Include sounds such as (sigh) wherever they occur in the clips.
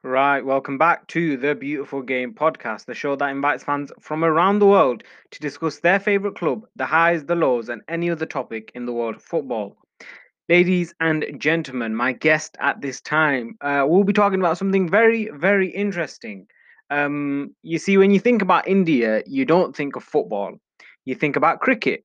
Right, welcome back to the Beautiful Game podcast, the show that invites fans from around the world to discuss their favourite club, the highs, the lows, and any other topic in the world of football. Ladies and gentlemen, my guest at this time, uh, we'll be talking about something very, very interesting. Um, you see, when you think about India, you don't think of football, you think about cricket.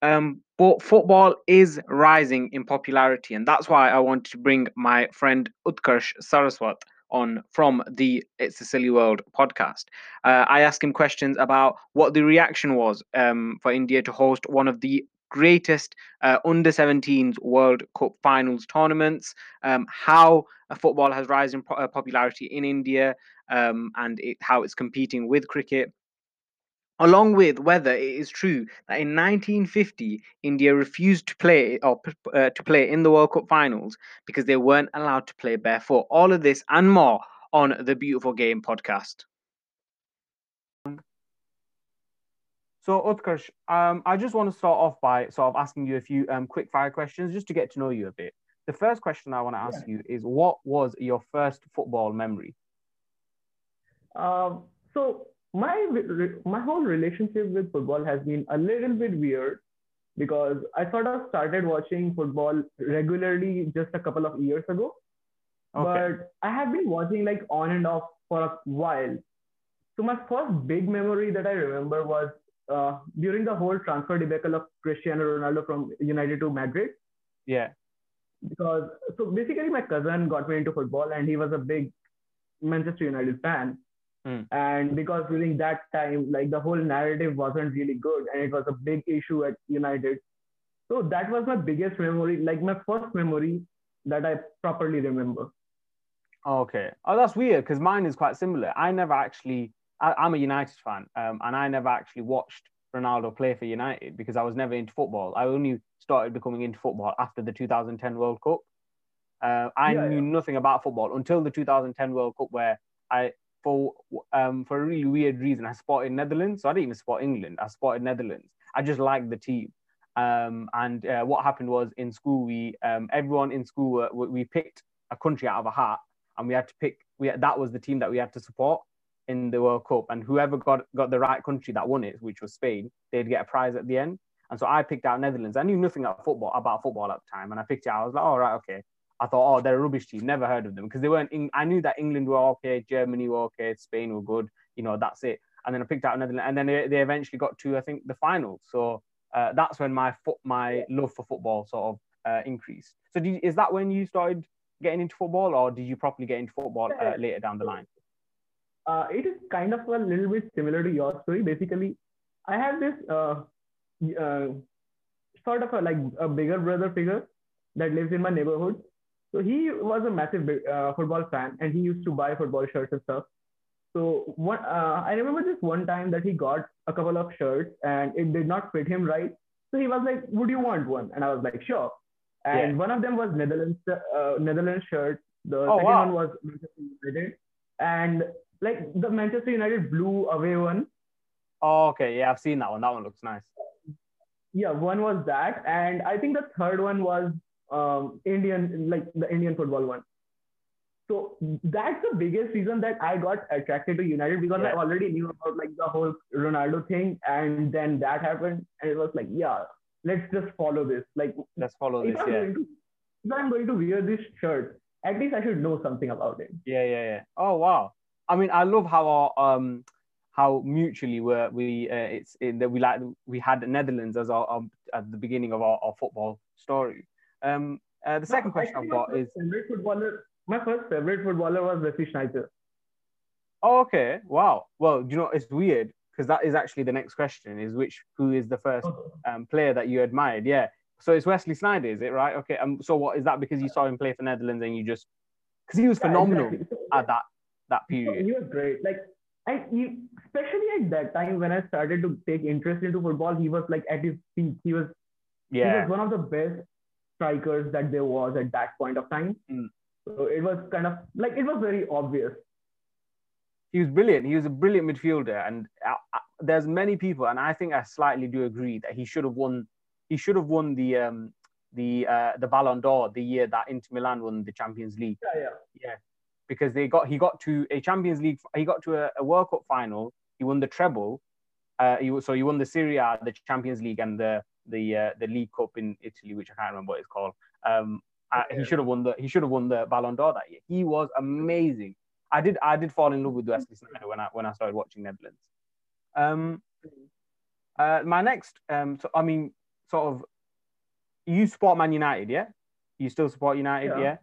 Um, but football is rising in popularity, and that's why I wanted to bring my friend Utkarsh Saraswat on from the It's a Silly World podcast. Uh, I asked him questions about what the reaction was um, for India to host one of the greatest uh, under 17s World Cup finals tournaments, um, how football has risen in uh, popularity in India, um, and it, how it's competing with cricket along with whether it is true that in 1950 India refused to play or uh, to play in the World Cup finals because they weren't allowed to play barefoot. All of this and more on the Beautiful Game podcast. So, Utkarsh, um, I just want to start off by sort of asking you a few um, quick fire questions just to get to know you a bit. The first question I want to ask yeah. you is what was your first football memory? Um, so, my my whole relationship with football has been a little bit weird because I sort of started watching football regularly just a couple of years ago. Okay. But I have been watching like on and off for a while. So my first big memory that I remember was uh, during the whole transfer debacle of Cristiano Ronaldo from United to Madrid. Yeah. Because so basically my cousin got me into football and he was a big Manchester United fan. Mm. And because during that time, like the whole narrative wasn't really good and it was a big issue at United. So that was my biggest memory, like my first memory that I properly remember. Okay. Oh, that's weird because mine is quite similar. I never actually, I, am a United fan um, and I never actually watched Ronaldo play for United because I was never into football. I only started becoming into football after the 2010 World Cup. Uh, I yeah, knew yeah. nothing about football until the 2010 World Cup, where I for um, for a really weird reason, I supported Netherlands. So I didn't even support England. I supported Netherlands. I just liked the team. Um, and uh, what happened was in school, we um, everyone in school we picked a country out of a hat, and we had to pick. We that was the team that we had to support in the World Cup, and whoever got got the right country that won it, which was Spain, they'd get a prize at the end. And so I picked out Netherlands. I knew nothing about football about football at the time, and I picked it. Out. I was like, all oh, right, okay. I thought, oh, they're a rubbish team. Never heard of them because they weren't. In, I knew that England were okay, Germany were okay, Spain were good. You know, that's it. And then I picked out Netherlands, and then they, they eventually got to I think the final. So uh, that's when my foot, my love for football sort of uh, increased. So did, is that when you started getting into football, or did you properly get into football uh, later down the line? Uh, it is kind of a little bit similar to your story. Basically, I have this uh, uh, sort of a like a bigger brother figure that lives in my neighborhood so he was a massive uh, football fan, and he used to buy football shirts and stuff. So one, uh, I remember this one time that he got a couple of shirts, and it did not fit him right. So he was like, "Would you want one?" And I was like, "Sure." And yeah. one of them was Netherlands uh, Netherlands shirt. The oh, second wow. one was Manchester United, and like the Manchester United blue away one. Oh, okay. Yeah, I've seen that one. That one looks nice. Yeah, one was that, and I think the third one was um, Indian, like the Indian football one. So that's the biggest reason that I got attracted to United because yeah. I already knew about like the whole Ronaldo thing, and then that happened, and it was like, yeah, let's just follow this. Like, let's follow this. Yeah. To, if I'm going to wear this shirt, at least I should know something about it. Yeah, yeah, yeah. Oh wow. I mean, I love how our um how mutually were we uh, it's in that we like we had the Netherlands as our um, at the beginning of our, our football story. Um, uh, the second no, question I've got is favorite footballer. My first favorite footballer was Wesley Sneijder. Oh, okay. Wow. Well, you know, it's weird because that is actually the next question: is which who is the first um, player that you admired? Yeah. So it's Wesley Sneijder, is it right? Okay. Um. So what is that? Because you saw him play for Netherlands and you just because he was yeah, phenomenal exactly. at that that period. He was great. Like I, he, especially at that time when I started to take interest into football, he was like at his peak. He was yeah. he was one of the best strikers that there was at that point of time. Mm. So it was kind of like it was very obvious. He was brilliant. He was a brilliant midfielder, and uh, uh, there's many people, and I think I slightly do agree that he should have won. He should have won the um, the uh, the Ballon d'Or the year that Inter Milan won the Champions League. Yeah, yeah, yeah. because they got he got to a Champions League, he got to a, a World Cup final, he won the treble, uh, he, so he won the Serie A, the Champions League, and the the uh, the League Cup in Italy, which I can't remember what it's called. Um, uh, he should have won the he should have won the Ballon d'Or that year. He was amazing. I did I did fall in love with Wesley Sneijder when I when I started watching Netherlands. Um, uh, my next um, so I mean, sort of, you support Man United, yeah? You still support United, yeah? Yeah.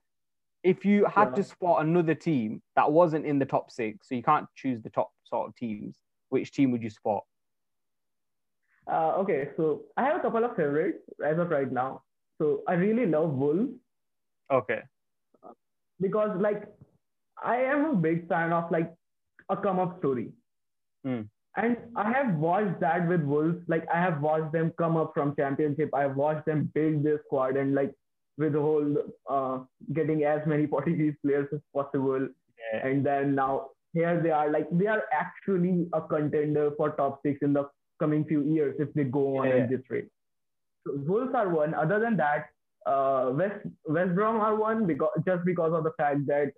If you had Yeah. to support another team that wasn't in the top six, so you can't choose the top sort of teams, which team would you support? Uh, okay, so I have a couple of favorites as of right now. So I really love Wolves Okay. because like I am a big fan of like a come up story. Hmm. And I have watched that with Wolves. Like I have watched them come up from championship. I have watched them build their squad and like with the whole uh, getting as many (laughs) Portuguese players as possible. Yeah. And then now here they are like they are actually a contender for top six in the coming few years if they go on Yeah, yeah. at this rate. So Wolves are one. Other than that, uh, West West Brom are one because just because of the fact that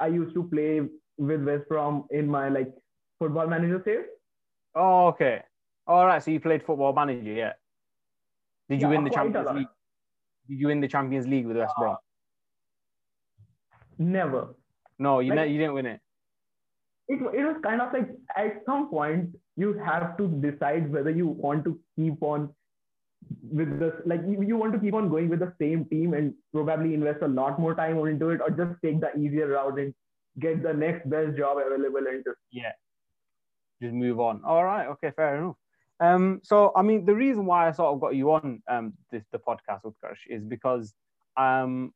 I used to play with West Brom in my like football manager save. Oh, okay. All right. So you played Football Manager, yeah. Did you Yeah, win the Champions. League? Did you win the Champions League with West Brom? Never. No, you like- ne- you didn't win it. It, it was kind of like at some point you have to decide whether you want to keep on with this like you, you want to keep on going with the same team and probably invest a lot more time into it or just take the easier route and get the next best job available and just yeah Just move on. All right. Okay. Fair enough. Um. So I mean, the reason why I sort of got you on um this the podcast, with Utkarsh, is because um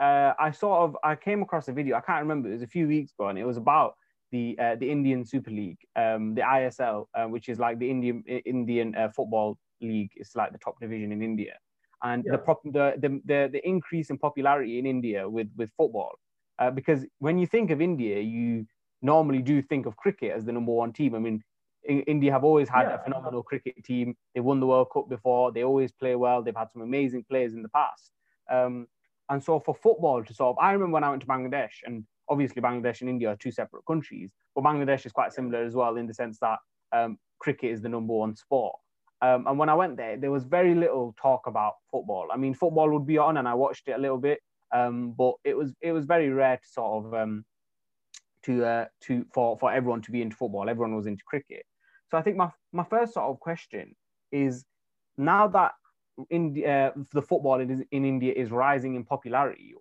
uh I sort of I came across a video. I can't remember. It was a few weeks ago, and it was about the uh, the Indian Super League, um, the ISL, uh, which is like the Indian Indian uh, football league. It's like the top division in India, and the, Yeah. prop, the the the the increase in popularity in India with with football, uh, because when you think of India, you normally do think of cricket as the number one team. I mean, India have always had Yeah. a phenomenal cricket team. They won the World Cup before. They always play well. They've had some amazing players in the past. Um, and so for football to sort of, I remember when I went to Bangladesh, and obviously Bangladesh and India are two separate countries, but Bangladesh is quite similar as well in the sense that um, cricket is the number one sport. Um, and when I went there, there was very little talk about football. I mean, football would be on, and I watched it a little bit, um, but it was it was very rare to sort of um, to uh, to for for everyone to be into football. Everyone was into cricket. So I think my my first sort of question is now that India the football in, in India is rising in popularity,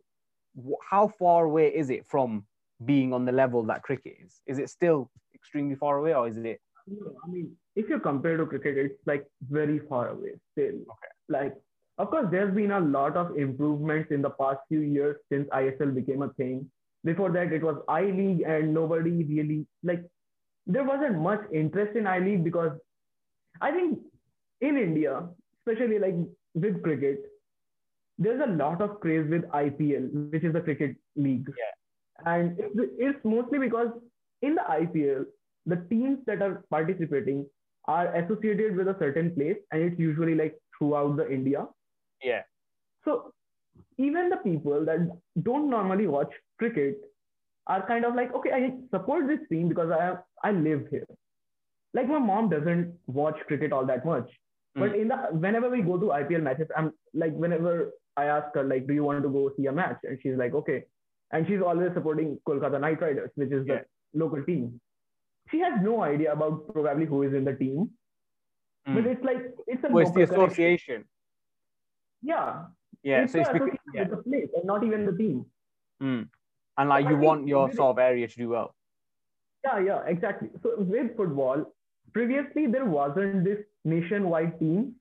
how far away is it from being on the level that cricket is? Is it still extremely far away, or is it? No, I mean, if you compare to cricket, it's like very far away still. Okay. Like, of course, there's been a lot of improvements in the past few years since ISL became a thing. Before that, it was I League, and nobody really like. There wasn't much interest in I League because I think in India, especially like with cricket, there's a lot of craze with IPL, which is the cricket league. Yeah. And it's, it's mostly because in the IPL, the teams that are participating are associated with a certain place, and it's usually like throughout the India. Yeah. So even the people that don't normally watch cricket are kind of like, okay, I support this team because I have, I live here. Like my mom doesn't watch cricket all that much, hmm. but in the whenever we go to IPL matches, I'm like whenever I ask her like, do you want to go see a match, and she's like, okay, and she's always supporting Kolkata Knight Riders, which is the Yeah. local team. She has no idea about probably who is in the team, Mm. but it's like it's a Well, it's the local connection. association. Yeah, Yeah. it's so it's the because, yeah. the place and not even the team. Mm. And like I you think want your sort of area to do well. Yeah, yeah, exactly. So with football, previously there wasn't this nationwide team,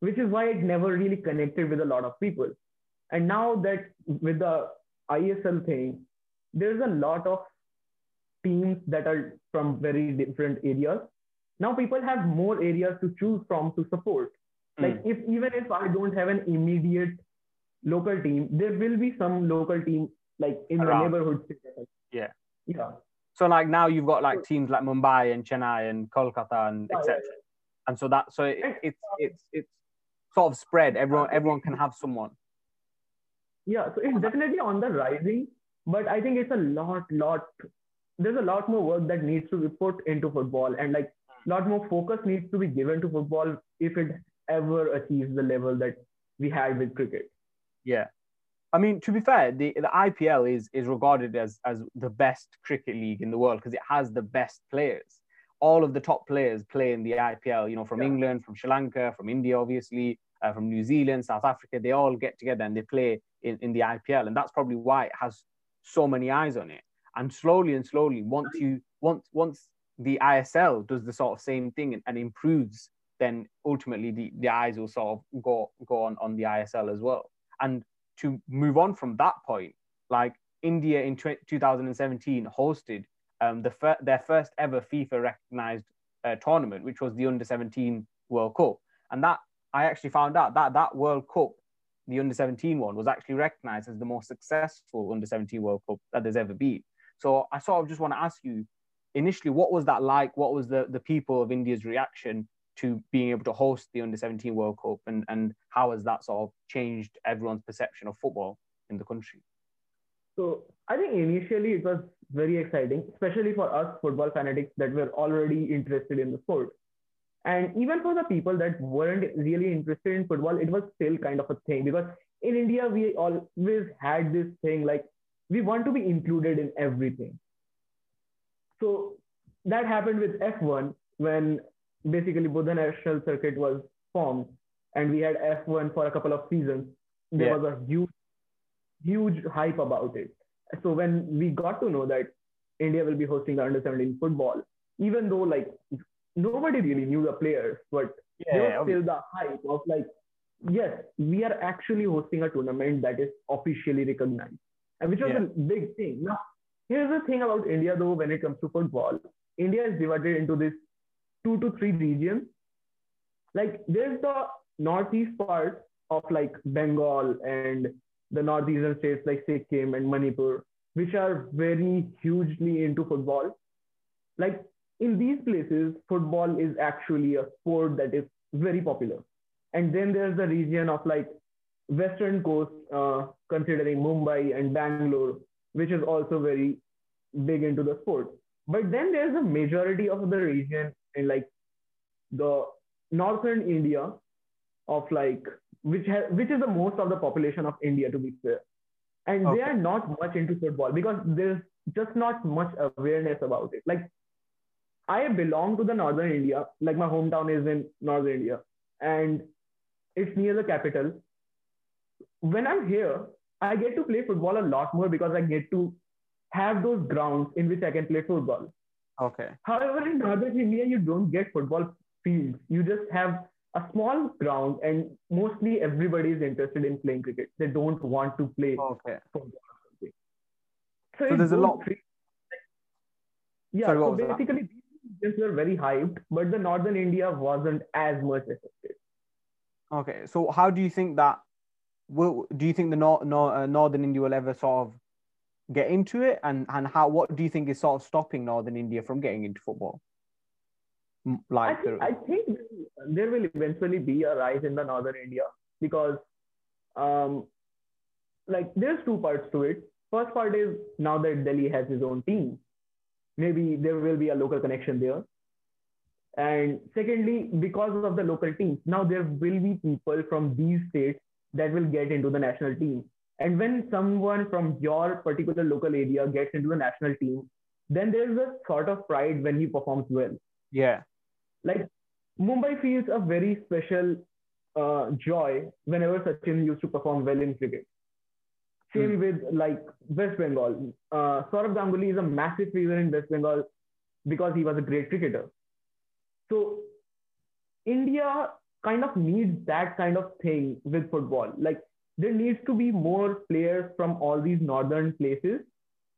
which is why it never really connected with a lot of people. And now that with the ISL thing, there's a lot of teams that are from very different areas. Now people have more areas to choose from to support. Hmm. Like if even if I don't have an immediate local team, there will be some local team like in Around. the neighborhood. Yeah. Yeah. So like now you've got like teams like Mumbai and Chennai and Kolkata and Yeah, etc. yeah, And so that so it, it's it's it's sort of spread. Everyone everyone can have someone. Yeah, so it's definitely on the rising, but I think it's a lot, lot. There's a lot more work that needs to be put into football, and like a lot more focus needs to be given to football if it ever achieves the level that we had with cricket. Yeah. I mean, to be fair, the, the IPL is is regarded as as the best cricket league in the world because it has the best players. All of the top players play in the IPL. You know, from yeah. England, from Sri Lanka, from India, obviously, uh, from New Zealand, South Africa. They all get together and they play in, in the IPL, and that's probably why it has so many eyes on it. And slowly and slowly, once you once once the ISL does the sort of same thing and, and improves, then ultimately the, the eyes will sort of go go on on the ISL as well. And to move on from that point, like India in 2017 hosted um, the fir- their first ever FIFA recognized uh, tournament, which was the Under 17 World Cup, and that I actually found out that that World Cup the under 17 one was actually recognized as the most successful under 17 World Cup that there's ever been. So I sort of just want to ask you initially, what was that like? What was the, the people of India's reaction to being able to host the under 17 World Cup? And, and how has that sort of changed everyone's perception of football in the country? So I think initially it was very exciting, especially for us football fanatics that were already interested in the sport. And even for the people that weren't really interested in football, it was still kind of a thing because in India, we always had this thing like we want to be included in everything. So that happened with F1 when basically Buddh International Circuit was formed and we had F1 for a couple of seasons. There yeah. was a huge, huge hype about it. So when we got to know that India will be hosting the under 17 football, even though like nobody really knew the players, but yeah, there was still um, the hype of like, yes, we are actually hosting a tournament that is officially recognized, and which was yeah. a big thing. Now, here's the thing about India though, when it comes to football, India is divided into this two to three regions. Like there's the northeast part of like Bengal and the northeastern states like Sikkim and Manipur, which are very hugely into football. Like in these places, football is actually a sport that is very popular. And then there's the region of like Western coast, uh, considering Mumbai and Bangalore, which is also very big into the sport. But then there's a majority of the region in like the northern India of like which has which is the most of the population of India to be fair. And okay. they are not much into football because there's just not much awareness about it. Like I belong to the northern India, like my hometown is in northern India, and it's near the capital. When I'm here, I get to play football a lot more because I get to have those grounds in which I can play football. Okay. However, in northern India, you don't get football fields. You just have a small ground, and mostly everybody is interested in playing cricket. They don't want to play okay. football. So, so there's a lot. Yeah. Sorry, so basically, these regions were very hyped, but the northern India wasn't as much affected. Okay, so how do you think that? Will do you think the nor- nor- uh, northern India will ever sort of get into it, and and how? What do you think is sort of stopping northern India from getting into football? Like, I think. I think there will eventually be a rise in the northern India because, um, like there's two parts to it. First part is now that Delhi has his own team, maybe there will be a local connection there. And secondly, because of the local teams, now there will be people from these states that will get into the national team. And when someone from your particular local area gets into the national team, then there's a sort of pride when he performs well. Yeah. Like Mumbai feels a very special uh, joy whenever Sachin used to perform well in cricket. Same mm. with like West Bengal. Uh, Sourav Ganguly is a massive figure in West Bengal because he was a great cricketer. So India kind of needs that kind of thing with football. Like there needs to be more players from all these northern places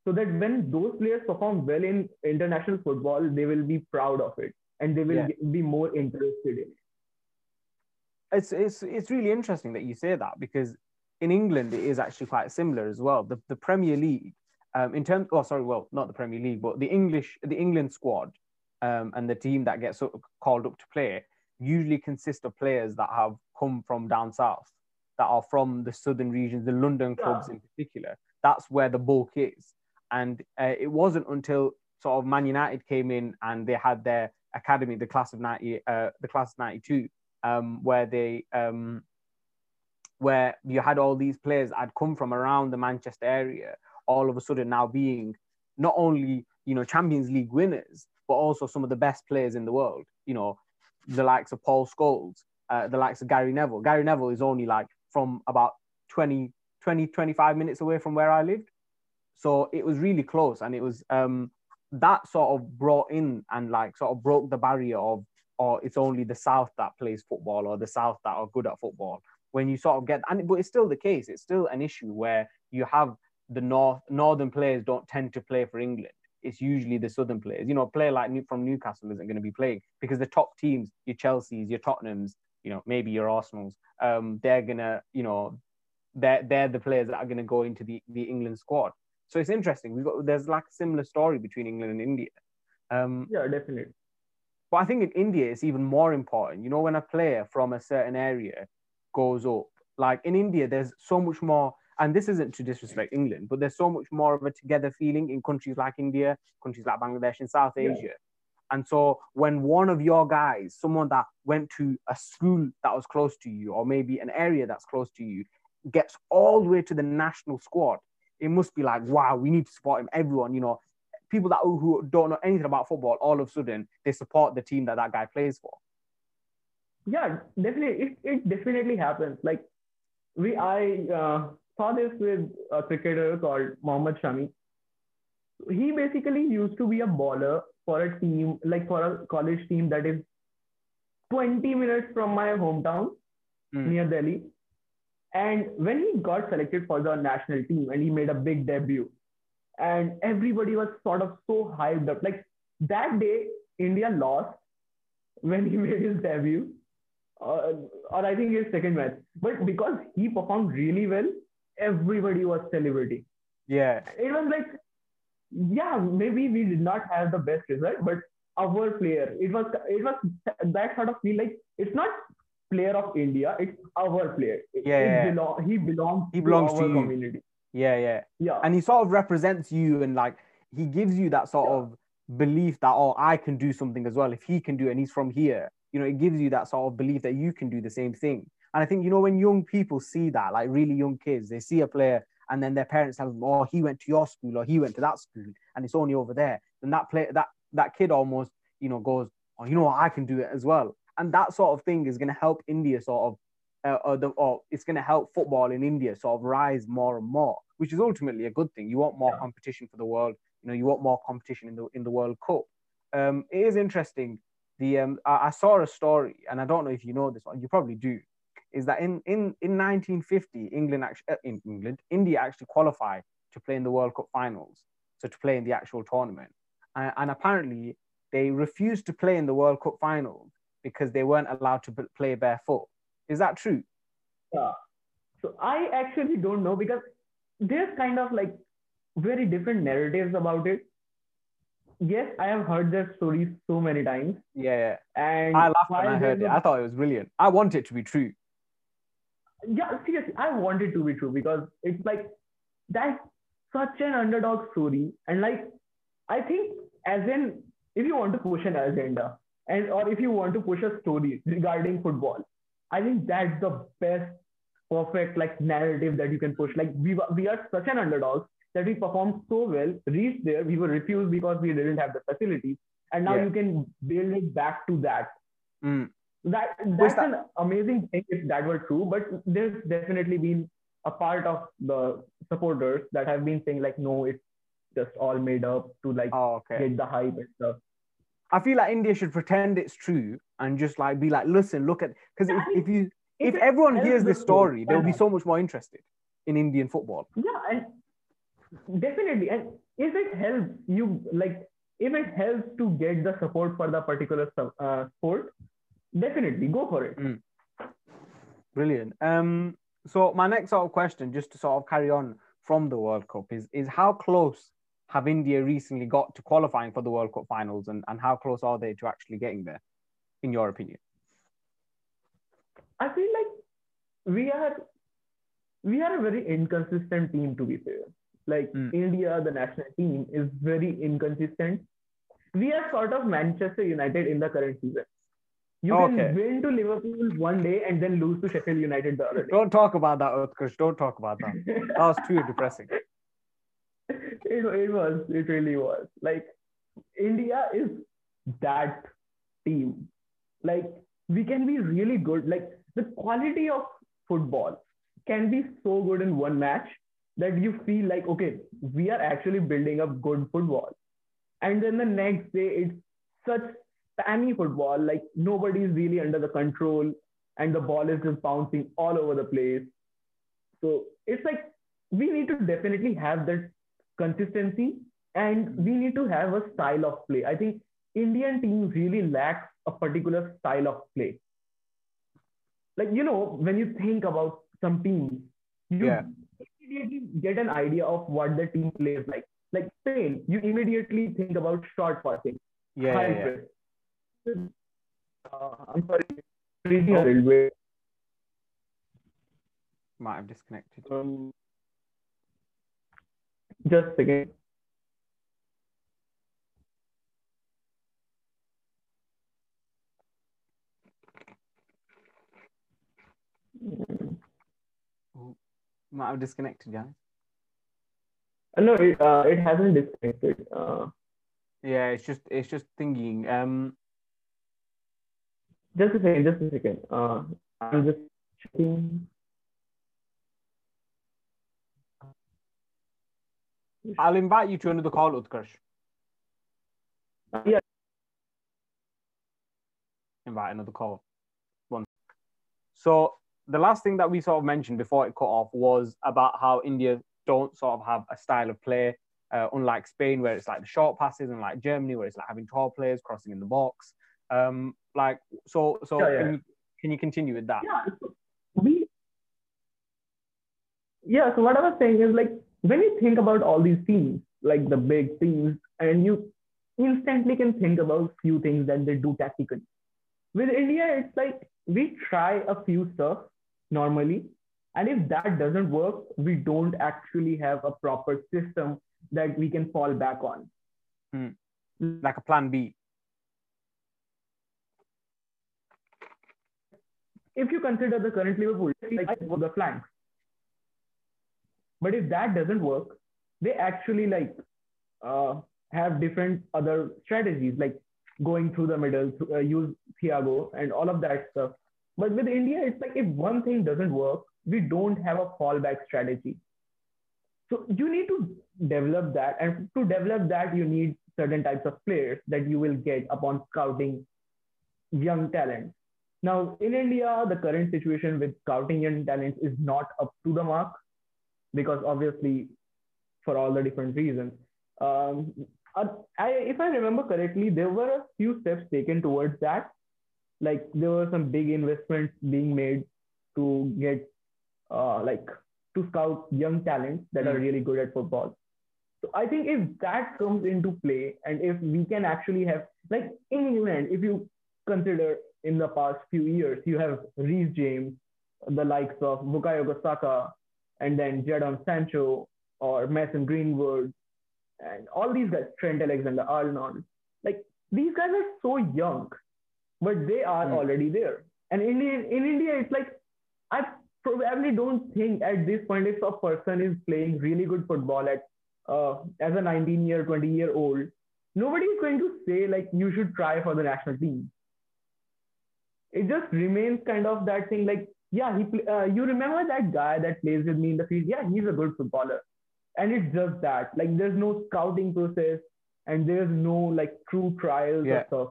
so that when those players perform well in international football, they will be proud of it and they will yeah. be more interested in it. It's, it's, it's really interesting that you say that because in England, it is actually quite similar as well. The, the Premier League, um, in terms, oh, sorry, well, not the Premier League, but the English, the England squad um, and the team that gets called up to play usually consist of players that have come from down south, that are from the southern regions, the London clubs yeah. in particular. that's where the bulk is. And uh, it wasn't until sort of Man United came in and they had their academy, the class of 90, uh, the class of 92, um, where they, um, where you had all these players had come from around the Manchester area, all of a sudden now being not only, you know, Champions League winners, but also some of the best players in the world, you know, the likes of Paul Scholes, uh, the likes of Gary Neville. Gary Neville is only like from about 20, 20, 25 minutes away from where I lived. So it was really close. And it was um, that sort of brought in and like sort of broke the barrier of, or oh, it's only the South that plays football or the South that are good at football. When you sort of get, and but it's still the case. It's still an issue where you have the North Northern players don't tend to play for England. It's usually the Southern players. You know, a player like from Newcastle isn't going to be playing because the top teams, your Chelsea's, your Tottenham's, you know, maybe your Arsenal's, um, they're gonna, you know, they're they're the players that are gonna go into the the England squad. So it's interesting. We've got there's like a similar story between England and India. Um, yeah, definitely. But I think in India it's even more important. You know, when a player from a certain area goes up, like in India, there's so much more. And this isn't to disrespect England, but there's so much more of a together feeling in countries like India, countries like Bangladesh, in South Asia. Yeah. And so when one of your guys, someone that went to a school that was close to you, or maybe an area that's close to you, gets all the way to the national squad, it must be like, wow, we need to support him. Everyone, you know, people that who don't know anything about football, all of a sudden they support the team that that guy plays for. Yeah, definitely. It, it definitely happens. Like we, I uh, saw this with a cricketer called Mohammad Shami. He basically used to be a baller for a team, like for a college team that is 20 minutes from my hometown mm. near Delhi. And when he got selected for the national team and he made a big debut, and everybody was sort of so hyped up. Like that day, India lost when he (laughs) made his debut, uh, or I think his second match. But because he performed really well, everybody was celebrating. Yeah. It was like, yeah, maybe we did not have the best result, but our player, it was it was that sort of feel like it's not player of India. It's our player. Yeah, yeah. Belong, he belongs. He belongs to, to our community. Yeah, yeah, yeah. And he sort of represents you, and like he gives you that sort yeah. of belief that oh, I can do something as well. If he can do it, and he's from here, you know, it gives you that sort of belief that you can do the same thing. And I think you know when young people see that, like really young kids, they see a player, and then their parents tell them, oh, he went to your school or he went to that school, and it's only over there. Then that play that that kid almost you know goes, oh, you know what, I can do it as well and that sort of thing is going to help India sort of, uh, or, the, or it's going to help football in India sort of rise more and more, which is ultimately a good thing. You want more yeah. competition for the world. You know, you want more competition in the in the World Cup. Um, it is interesting. The um, I, I saw a story, and I don't know if you know this one. You probably do. Is that in in in 1950, England actually uh, in England, India actually qualified to play in the World Cup finals, so to play in the actual tournament, and, and apparently they refused to play in the World Cup finals because they weren't allowed to play barefoot. Is that true? Yeah. So I actually don't know because there's kind of like very different narratives about it. Yes, I have heard their stories so many times. Yeah, and I laughed when I heard it. I thought it was brilliant. I want it to be true. Yeah, seriously, I want it to be true because it's like that's such an underdog story, and like I think as in if you want to push an agenda, and or if you want to push a story regarding football i think that's the best perfect like narrative that you can push like we, we are such an underdog that we performed so well reached there we were refused because we didn't have the facilities and now yeah. you can build it back to that mm. that that's that? an amazing thing if that were true but there's definitely been a part of the supporters that have been saying like no it's just all made up to like oh, okay. get the hype and stuff I feel like India should pretend it's true and just like be like, listen, look at because if, if you if, if everyone hears this story, they'll be so much more interested in Indian football. Yeah, and definitely, and if it helps you, like if it helps to get the support for the particular uh, sport, definitely go for it. Mm. Brilliant. Um, so my next sort of question, just to sort of carry on from the World Cup, is is how close have India recently got to qualifying for the World Cup finals, and, and how close are they to actually getting there, in your opinion? I feel like we are we are a very inconsistent team to be fair. Like Mm. India, the national team, is very inconsistent. We are sort of Manchester United in the current season. You Okay. can win to Liverpool one day and then lose to Sheffield United the other day. Don't talk about that, Utkarsh. Don't talk about that. That was too depressing. (laughs) (laughs) it, it was it really was. Like india is that team. Like we can be really good. Like the quality of football can be so good in one match that you feel like okay we are actually building up good football. And then the next day it's such spammy football like nobody is really under the control and the ball is just bouncing all over the place. So it's like we need to definitely have that consistency and we need to have a style of play. I think Indian team really lacks a particular style of play. Like, you know, when you think about some teams, you Yeah. immediately get an idea of what the team plays like. Like Spain, you immediately think about short passing, Yeah, high yeah, yeah. Uh, I'm sorry, freezing a little bit. Might have disconnected. Um, just a second. Mm. Have disconnected, guys. Uh, No, it, uh, it hasn't disconnected. Uh, Yeah, it's just it's just thinking. Um, just a second, just a second. Uh, I'm just checking. I'll invite you to another call, Utkarsh. Yeah, Invite another call. One. So the last thing that we sort of mentioned before it cut off was about how India don't sort of have a style of play, uh, unlike Spain, where it's like the short passes, and like Germany, where it's like having tall players crossing in the box. Um, like so, so Yeah, yeah. Can, you, can you continue with that? yeah. We, yeah. So what I was saying is like when you think about all these teams, like the big teams, and you instantly can think about few things that they do tactically. With India, it's like we try a few stuff normally, and if that doesn't work, we don't actually have a proper system that we can fall back on. Hmm. Like a plan B. if you consider the current Liverpool, like the flanks. But if that doesn't work, they actually like uh, have different other strategies, like going through the middle, uh, use Thiago and all of that stuff. But with India, it's like if one thing doesn't work, we don't have a fallback strategy. So you need to develop that, and to develop that, you need certain types of players that you will get upon scouting young talent. Now, in India, the current situation with scouting young talents is not up to the mark because obviously, for all the different reasons. Um, I, if I remember correctly, there were a few steps taken towards that. Like there were some big investments being made to get, uh, like, to scout young talents that are Mm. really good at football. So I think if that comes into play, and if we can actually have, like in England, if you consider in the past few years, you have Reece James, the likes of Bukayo Saka, and then Jadon Sancho or Mason Greenwood, and all these guys, Trent Alexander Arnold. Like these guys are so young, but they are Mm. already there. And in, in India, it's like I probably don't think at this point if a person is playing really good football at uh, as a 19 year, 20 year old, nobody is going to say like you should try for the national team. It just remains kind of that thing like, yeah, he play, uh, you remember that guy that plays with me in the field? Yeah, he's a good footballer. And it's just that. Like there's no scouting process and there's no like true trials Yeah. or stuff.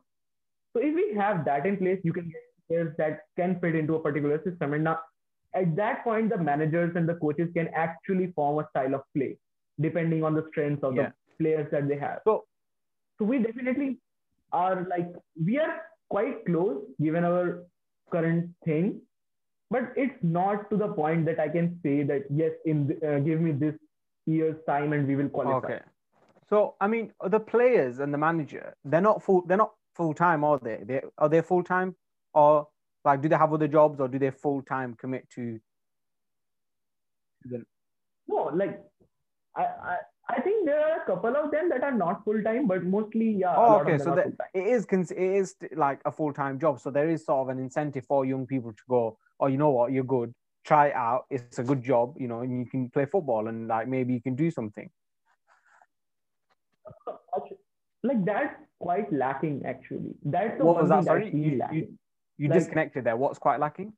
So if we have that in place, you can get players that can fit into a particular system. And now at that point, the managers and the coaches can actually form a style of play depending on the strengths of Yeah. the players that they have. So So we definitely are like we are quite close given our current thing, but it's not to the point that I can say that yes, in the, uh, give me this year's time and we will qualify. Okay. So I mean, the players and the manager, they're not full. They're not full time, are they? They are they full time, or like do they have other jobs, or do they full time commit to? No, like I, I I think there are a couple of them that are not full time, but mostly yeah. Oh, okay. So that it is it is like a full time job. So there is sort of an incentive for young people to go. Oh, you know what? You're good. Try it out. It's a good job. You know, and you can play football and like maybe you can do something. Like that's quite lacking actually. That's the What one was that? Sorry, you, you, you Like- disconnected there. What's quite lacking?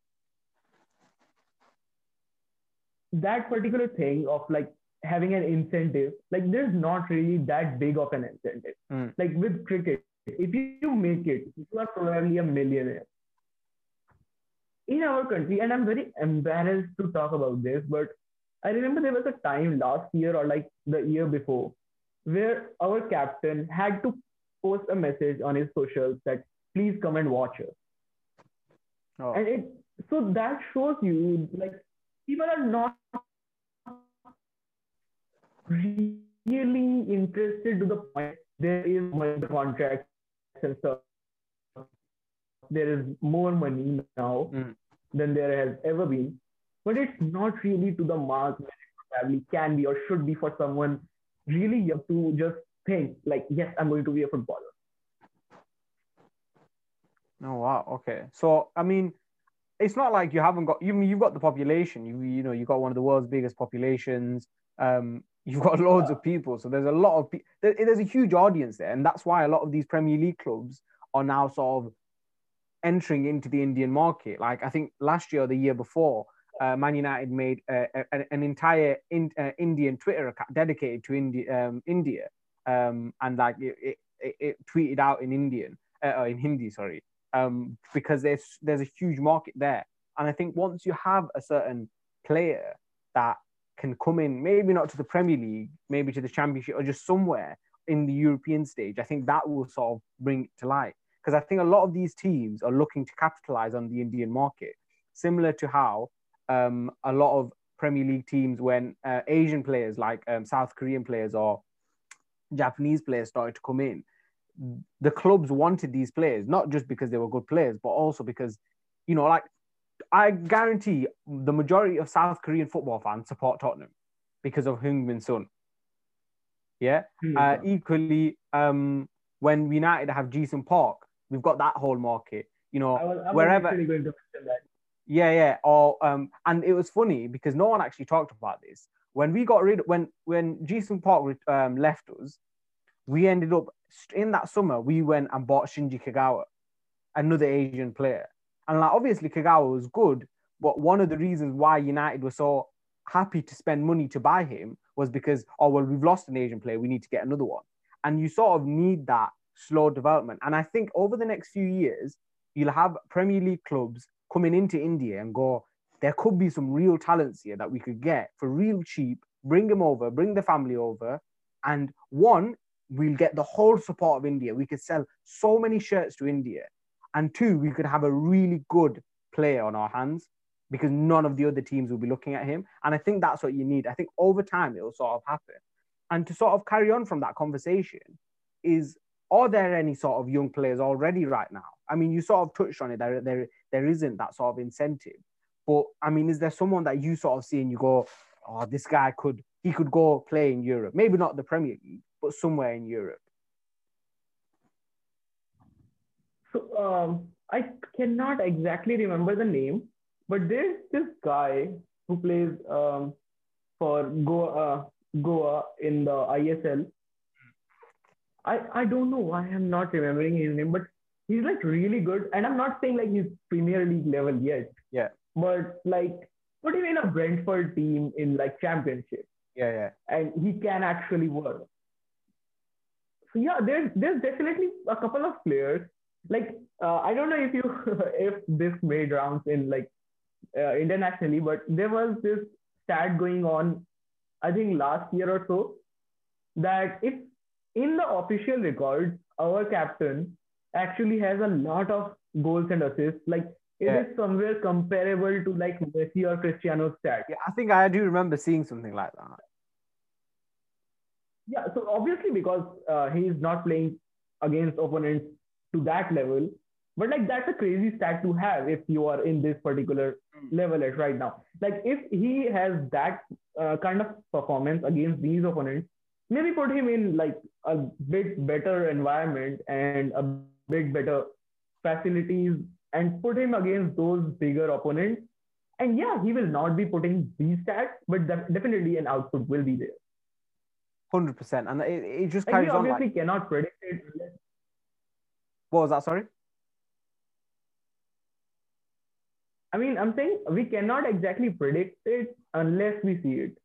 that particular thing of like having an incentive, like there's not really that big of an incentive. Mm. Like with cricket, if you make it, you are probably a millionaire. In our country, and I'm very embarrassed to talk about this, but I remember there was a time last year or like the year before where our captain had to post a message on his socials that please come and watch us. Oh. And it so that shows you like people are not really interested to the point there is money contracts and stuff. There is more money now Mm. than there has ever been, but it's not really to the mark that it probably can be or should be for someone really young to just think like, yes, I'm going to be a footballer. Oh wow. Okay. So I mean, it's not like you haven't got you. You've got the population. You you know you've got one of the world's biggest populations. Um, (laughs) you've got loads of people. So there's a lot of pe- there's a huge audience there, and that's why a lot of these Premier League clubs are now sort of entering into the Indian market. Like I think last year or the year before, uh, Man United made uh, a, an entire in, uh, Indian Twitter account dedicated to India, um, India, um, and like it, it, it tweeted out in Indian, uh, in Hindi, sorry, um, because there's there's a huge market there, and I think once you have a certain player that can come in, maybe not to the Premier League, maybe to the Championship or just somewhere in the European stage, I think that will sort of bring it to light. Because I think a lot of these teams are looking to capitalize on the Indian market, similar to how um, a lot of Premier League teams, when uh, Asian players like um, South Korean players or Japanese players started to come in, the clubs wanted these players, not just because they were good players, but also because, you know, like I guarantee the majority of South Korean football fans support Tottenham because of Heung-min Son. Yeah. Uh, equally, um, when United have Ji-sung Park, we've got that whole market. You know, I was, I was wherever- going to that. yeah, yeah. Or um, and it was funny because no one actually talked about this. When we got rid when when Ji-sung Park um, left us, we ended up in that summer. We went and bought Shinji Kagawa, another Asian player, and like obviously Kagawa was good, but one of the reasons why United were so happy to spend money to buy him was because oh well we've lost an Asian player, we need to get another one, and you sort of need that slow development. And I think over the next few years, you'll have Premier League clubs coming into India and go, there could be some real talents here that we could get for real cheap, bring them over, bring the family over. And one, we'll get the whole support of India. We could sell so many shirts to India. And two, we could have a really good player on our hands because none of the other teams will be looking at him. And I think that's what you need. I think over time it'll sort of happen. And to sort of carry on from that conversation is are there any sort of young players already right now? I mean, you sort of touched on it. There, there, there isn't that sort of incentive. But I mean, is there someone that you sort of see and you go, oh, this guy could he could go play in Europe? Maybe not the Premier League, but somewhere in Europe. So um, I cannot exactly remember the name, but there's this guy who plays um, for Goa, Goa in the ISL. I, I don't know why I'm not remembering his name, but he's like really good. And I'm not saying like he's Premier League level yet. Yeah. But like put him in a Brentford team in like championship Yeah, yeah. and he can actually work. So yeah, there's there's definitely a couple of players. Like uh, I don't know if you (laughs) if this made rounds in like uh, internationally, but there was this stat going on, I think last year or so, that if in the official records our captain actually has a lot of goals and assists, like it Yeah. is somewhere comparable to like Messi or Cristiano's stat. Yeah, I think I do remember seeing something like that. Yeah, so obviously because uh, he is not playing against opponents to that level, But like that's a crazy stat to have if you are in this particular Mm. level at right now. Like if he has that uh, kind of performance against these opponents, maybe put him in like a bit better environment and a bit better facilities and put him against those bigger opponents. And yeah, he will not be putting these stats, but def- definitely an output will be there. Hundred percent, and it, it just Like we carries on. obviously Like, cannot predict it. what was that? Sorry. I mean, I'm saying we cannot exactly predict it unless we see it.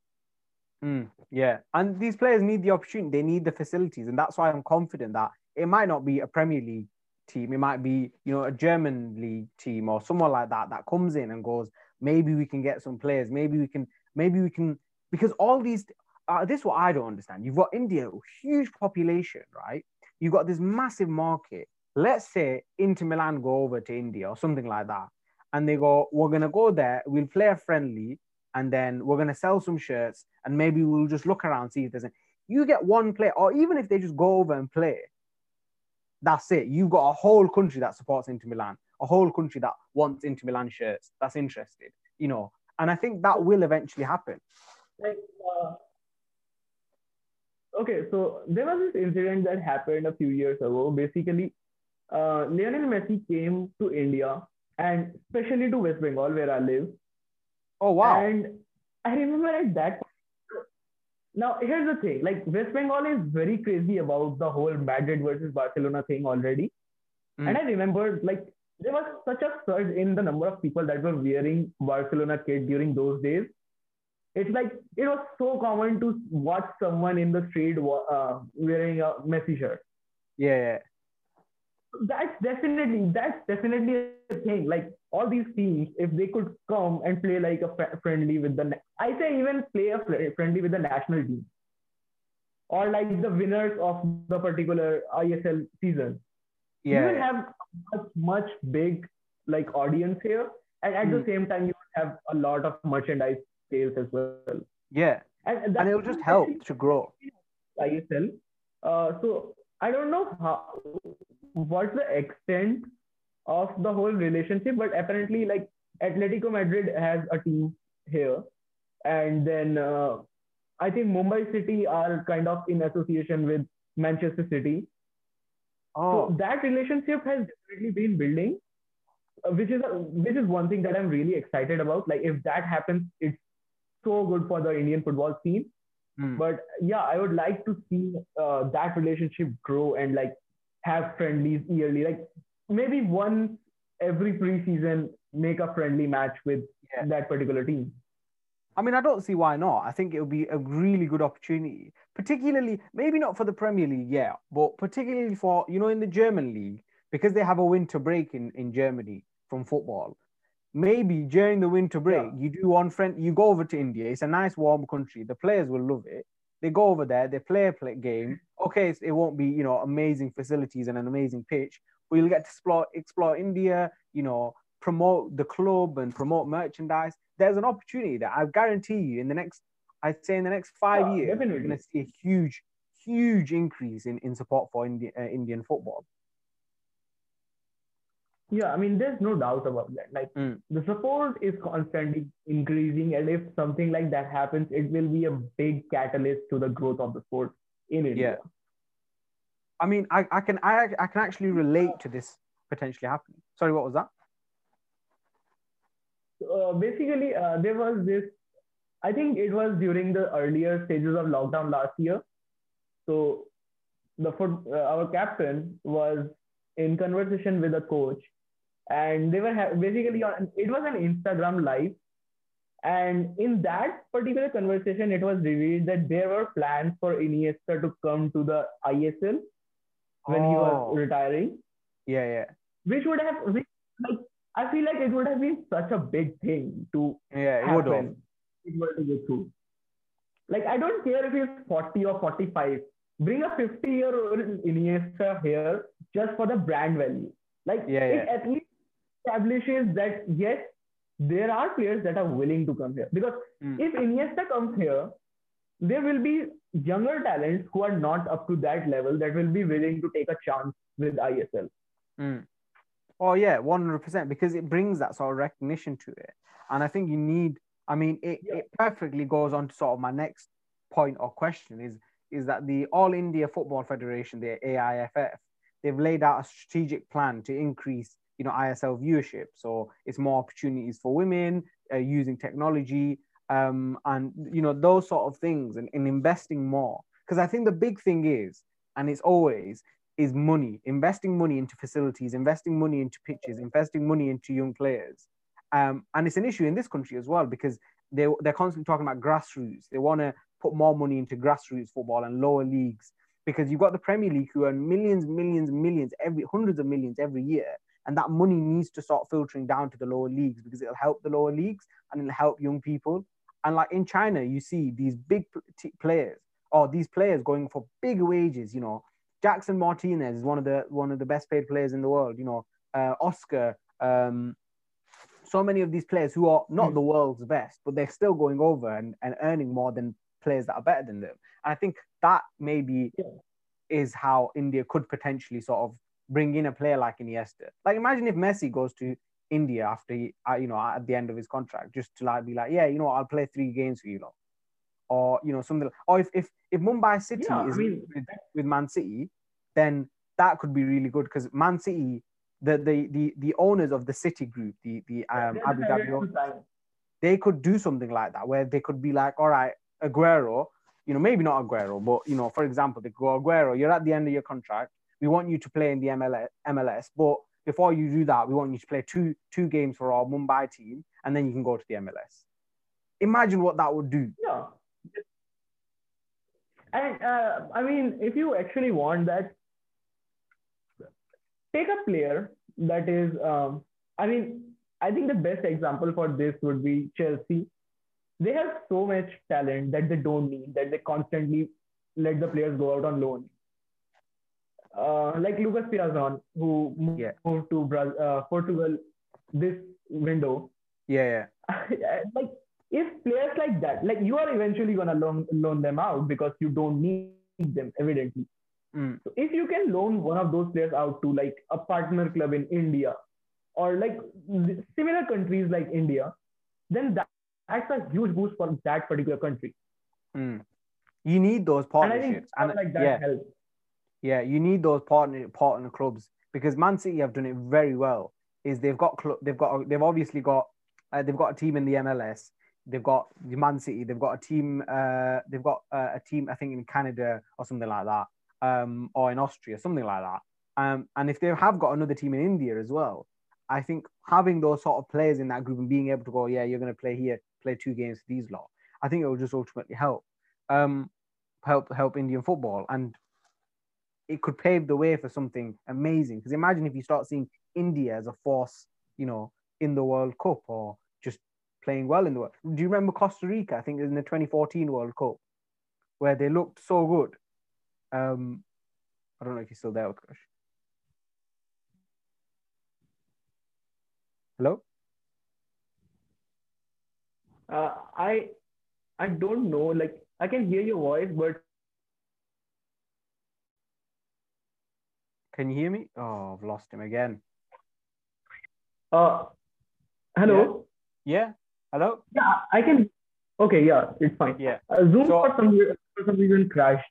Mm, yeah, and these players need the opportunity. They need the facilities, and that's why I'm confident that it might not be a Premier League team. It might be, you know, a German league team or someone like that that comes in and goes, maybe we can get some players. Maybe we can. Maybe we can because all these. Uh, this is what I don't understand. You've got India, huge population, right? You've got this massive market. Let's say Inter Milan go over to India or something like that, and they go, "We're gonna go there. We'll play a friendly." And then we're going to sell some shirts and maybe we'll just look around see if there's a you get one player or even if they just go over and play that's it. You've got a whole country that supports Inter Milan a whole country that wants Inter Milan shirts that's interested you know and I think that will eventually happen. Like uh, okay so there was this incident that happened a few years ago. Basically uh, Lionel Messi came to India and especially to West Bengal where I live oh wow and I remember at that now here's the thing like West Bengal is very crazy about the whole Madrid versus Barcelona thing already Mm. and I remember like there was such a surge in the number of people that were wearing Barcelona kit during those days it's like it was so common to watch someone in the street uh, wearing a Messi shirt. yeah, yeah That's definitely that's definitely thing. Like all these teams, if they could come and play like a fr- friendly with the, I say even play a fr- friendly with the national team, or like the winners of the particular ISL season. yeah, you will have much much big like audience here, and at the Mm. same time you have a lot of merchandise sales as well. yeah. And, and it'll just help to grow ISL. Uh, so I don't know how what's the extent of the whole relationship, but apparently, like Atletico Madrid has a team here, and then uh, I think Mumbai City are kind of in association with Manchester City. oh So that relationship has definitely been building, uh, which is a, which is one thing that I'm really excited about. Like if that happens, it's so good for the Indian football scene. mm. But yeah, I would like to see uh, that relationship grow and like have friendlies yearly. Like maybe once every preseason, make a friendly match with Yeah. that particular team. I mean, I don't see why not. I think it would be a really good opportunity, particularly maybe not for the Premier League, yeah, but particularly for you know in the German league because they have a winter break in in Germany from football. Maybe during the winter break, Yeah. you do one friend, you go over to India. It's a nice warm country. The players will love it. They go over there, they play a play game. Okay, it won't be you know amazing facilities and an amazing pitch, you'll get to explore explore India. You know, promote the club and promote merchandise. There's an opportunity that I guarantee you in the next, I'd say in the next five Yeah, years, you're going to see a huge, huge increase in, in support for Indi- uh, Indian football. Yeah, I mean, there's no doubt about that. Like Mm. the support is constantly increasing, and if something like that happens, it will be a big catalyst to the growth of the sport in India. I mean, I, I can I, I can actually relate to this potentially happening. Sorry, what was that? uh, basically, uh, there was this. I think it was during the earlier stages of lockdown last year. So, the foot, uh, our captain was in conversation with a coach, and they were ha- basically on. It was an Instagram live, and in that particular conversation, it was revealed that there were plans for Iniesta to come to the ISL when he was Oh. retiring Yeah, yeah, which would have which, like I feel like it would have been such a big thing to yeah. It would have. it were to go through. Like I don't care if he's 40 or 45. Bring a 50 year old Iniesta here just for the brand value. Like Yeah, it yeah. at least establishes that yes, there are players that are willing to come here. Because Mm. if Iniesta comes here, there will be younger talents who are not up to that level that will be willing to take a chance with ISL. Mm. Oh yeah, one hundred percent. Because it brings that sort of recognition to it, and I think you need. I mean, it, Yeah. it perfectly goes on to sort of my next point or question is is that the All India Football Federation, the AIFF, they've laid out a strategic plan to increase, you know, ISL viewership. So it's more opportunities for women uh, using technology, um, and you know those sort of things, and, and investing more. Because I think the big thing is, and it's always is money, investing money into facilities, investing money into pitches, investing money into young players. Um, and it's an issue in this country as well because they, they're constantly talking about grassroots. They want to put more money into grassroots football and lower leagues because you've got the Premier League who earn millions, millions, millions, every hundreds of millions every year. And that money needs to start filtering down to the lower leagues because it'll help the lower leagues and it'll help young people. And like in China, you see these big t- players or these players going for big wages, you know, Jackson Martinez is one of the one of the best paid players in the world. You know, uh, Oscar. Um, so many of these players who are not Hmm. the world's best, but they're still going over and, and earning more than players that are better than them. And I think that maybe Yeah. is how India could potentially sort of bring in a player like Iniesta. Like imagine if Messi goes to India after he, uh, you know at the end of his contract, just to like be like, yeah, you know, I'll play three games for you, know, or you know something. Or if if if Mumbai City Yeah, is with, with Man City, then that could be really good because Man City, the, the the the owners of the City Group, the the um, Abu Dhabi, owners, they could do something like that where they could be like, all right, Aguero, you know, maybe not Aguero, but you know, for example, they go Aguero, you're at the end of your contract. We want you to play in the MLS, MLS, but before you do that, we want you to play two two games for our Mumbai team, and then you can go to the MLS. Imagine what that would do. Yeah. And uh, I mean, if you actually want that, take a player that is, um, I mean, I think the best example for this would be Chelsea. They have so much talent that they don't need, that they constantly let the players go out on loan. Uh, like Lucas Piazon, who moved Yeah. to Bra- uh, Portugal this window, Yeah, yeah. (laughs) like if players like that, like you are eventually gonna loan loan them out because you don't need them, evidently. Mm. So if you can loan one of those players out to like a partner club in India or like similar countries like India, then that, that's a huge boost for that particular country. Mm. You need those And I think partnerships. And, like that yeah, helps. Yeah, you need those partner partner clubs because Man City have done it very well. Is they've got they've got they've obviously got uh, they've got a team in the MLS. They've got Man City. They've got a team. Uh, they've got uh, a team I think in Canada or something like that, um, or in Austria, something like that. Um, and if they have got another team in India as well, I think having those sort of players in that group and being able to go, yeah, you're going to play here, play two games these lot. I think it will just ultimately help, um, help help Indian football and it could pave the way for something amazing. Because imagine if you start seeing India as a force, you know, in the World Cup or just playing well in the World. Do you remember Costa Rica? I think in the 2014 World Cup where they looked so good. Um, I don't know if you're still there, Utkarsh. Hello. Uh, I I don't know. Like I can hear your voice, but Can you hear me? Oh, I've lost him again. uh, hello. Yeah. Hello. Yeah, I can. Okay, yeah, it's fine. Yeah. Uh, Zoom So- for some for some reason crashed.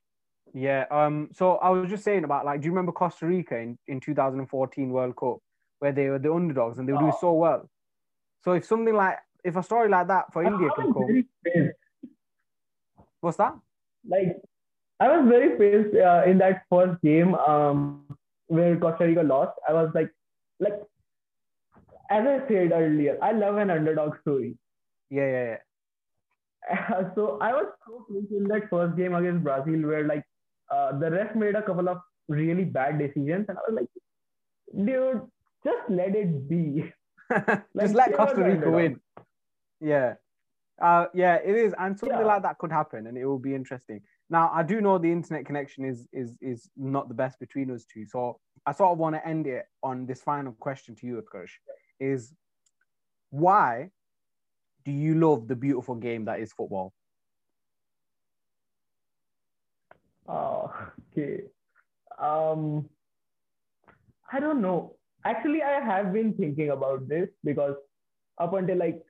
Yeah. Um. So I was just saying about like, do you remember Costa Rica in, in 2014 World Cup where they were the underdogs and they were doing Oh. so well? So if something like if a story like that for India I can was come, what's that? Like I was very pissed uh, in that first game um, where Costa Rica lost. I was like, like as I said earlier, I love an underdog story. Yeah, yeah, yeah. (laughs) so I was so pissed in that first game against Brazil where like uh, the ref made a couple of really bad decisions, and I was like, dude, just let it be. (laughs) just Like, let Costa Rica win. Yeah. Uh, yeah, it is, and something Yeah. like that could happen, and it will be interesting. Now, I do know the internet connection is is is not the best between us two, so I sort of want to end it on this final question to you, Utkarsh, is why do you love the beautiful game that is football? Oh, okay. Um, I don't know. actually, I have been thinking about this because up until like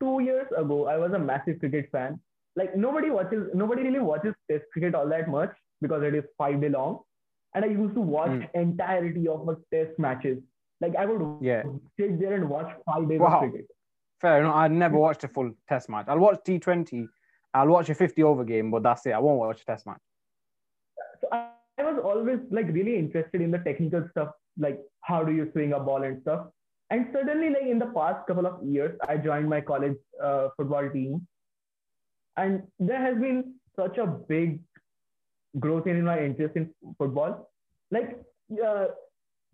two years ago, I was a massive cricket fan. Like nobody watches, nobody really watches Test cricket all that much because it is five day long. And I used to watch Mm. entirety of my Test matches. Like I would Yeah. sit there and watch five days Wow. of cricket. Fair enough. I'd never watched a full test match. I'll watch T20. I'll watch a 50 over game, but that's it. I won't watch a test match. So I, I was always like really interested in the technical stuff, like how do you swing a ball and stuff. And suddenly, like in the past couple of years, I joined my college uh, football team, and there has been such a big growth in my interest in football. Like, uh,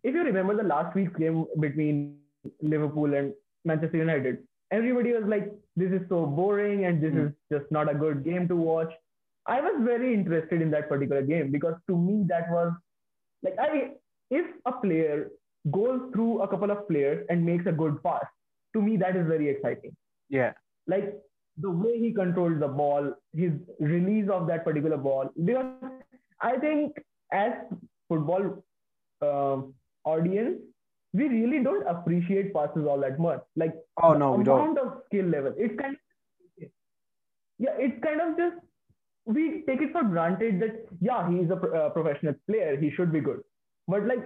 if you remember the last week's game between Liverpool and Manchester United, everybody was like, "This is so boring, and this Mm. is just not a good game to watch." I was very interested in that particular game because to me that was like I if a player goes through a couple of players and makes a good pass, to me that is very exciting. Yeah. Like the way he controls the ball, his release of that particular ball. Because I think as football um audience, we really don't appreciate passes all that much. Like Oh, no, we don't. amount of skill level. It's kind of yeah, it's kind of just we take it for granted that yeah, he's a pro- uh, professional player, he should be good. But like,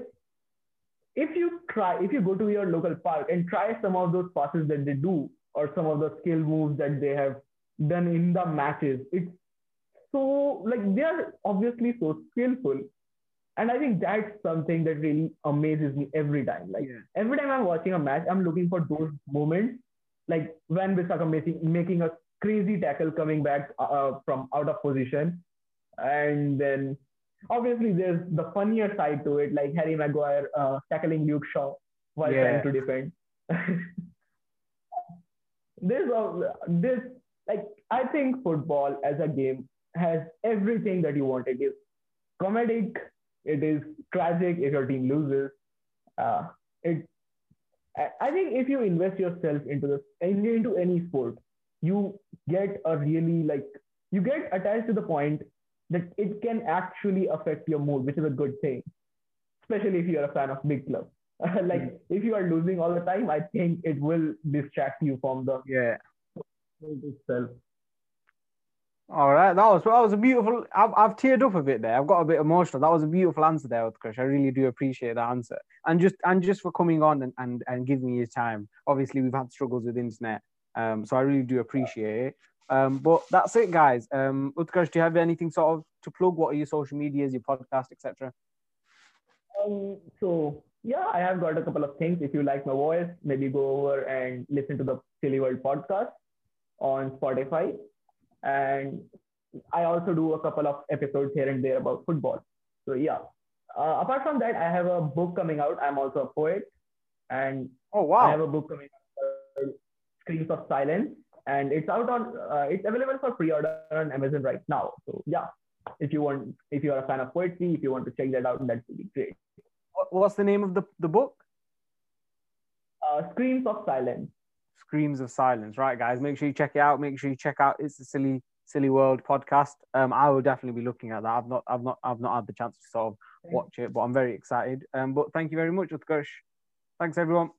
if you try, if you go to your local park and try some of those passes that they do, or some of the skill moves that they have done in the matches, it's so like they are obviously so skillful. And I think that's something that really amazes me every time. Like Yeah. every time I'm watching a match, I'm looking for those moments, like when Bissaka making making a crazy tackle coming back uh, from out of position, and then obviously there's the funnier side to it, like Harry Maguire uh, tackling Luke Shaw while Yeah. trying to defend. (laughs) there's a this like I think football as a game has everything that you want. It is comedic, it is tragic if your team loses. Uh, it I- I think if you invest yourself into this into any sport, you get a really like you get attached to the point that it can actually affect your mood, which is a good thing, especially if you're a fan of big clubs. (laughs) like if you are losing all the time, I think it will distract you from the Yeah. itself. All right. That was that was a beautiful. I've, I've teared up a bit there. I've got a bit emotional. That was a beautiful answer there, Utkarsh. I really do appreciate that answer. And just and just for coming on and, and, and giving me your time. Obviously, we've had struggles with internet. Um, so I really do appreciate it. Um, but that's it, guys. Um, Utkarsh, do you have anything sort of to plug? What are your social medias, your podcast, etc.? Um, so yeah, I have got a couple of things. If you like my voice, maybe go over and listen to the Silly World podcast on Spotify. And I also do a couple of episodes here and there about football. So yeah. Uh, apart from that, I have a book coming out. I'm also a poet, and Oh wow, I have a book coming out, called Screams of Silence, and it's out on. Uh, it's available for pre-order on Amazon right now. So yeah, if you want, if you are a fan of poetry, if you want to check that out, that would be great. What- What's the name of the, the book? Uh, Screams of Silence. Screams of Silence. Right, guys, make sure you check it out. Make sure you check out It's the Silly Silly World podcast. Um, I will definitely be looking at that. I've not, I've not, I've not had the chance to sort of watch it, but I'm very excited. Um, but thank you very much, Utkarsh. Thanks, everyone.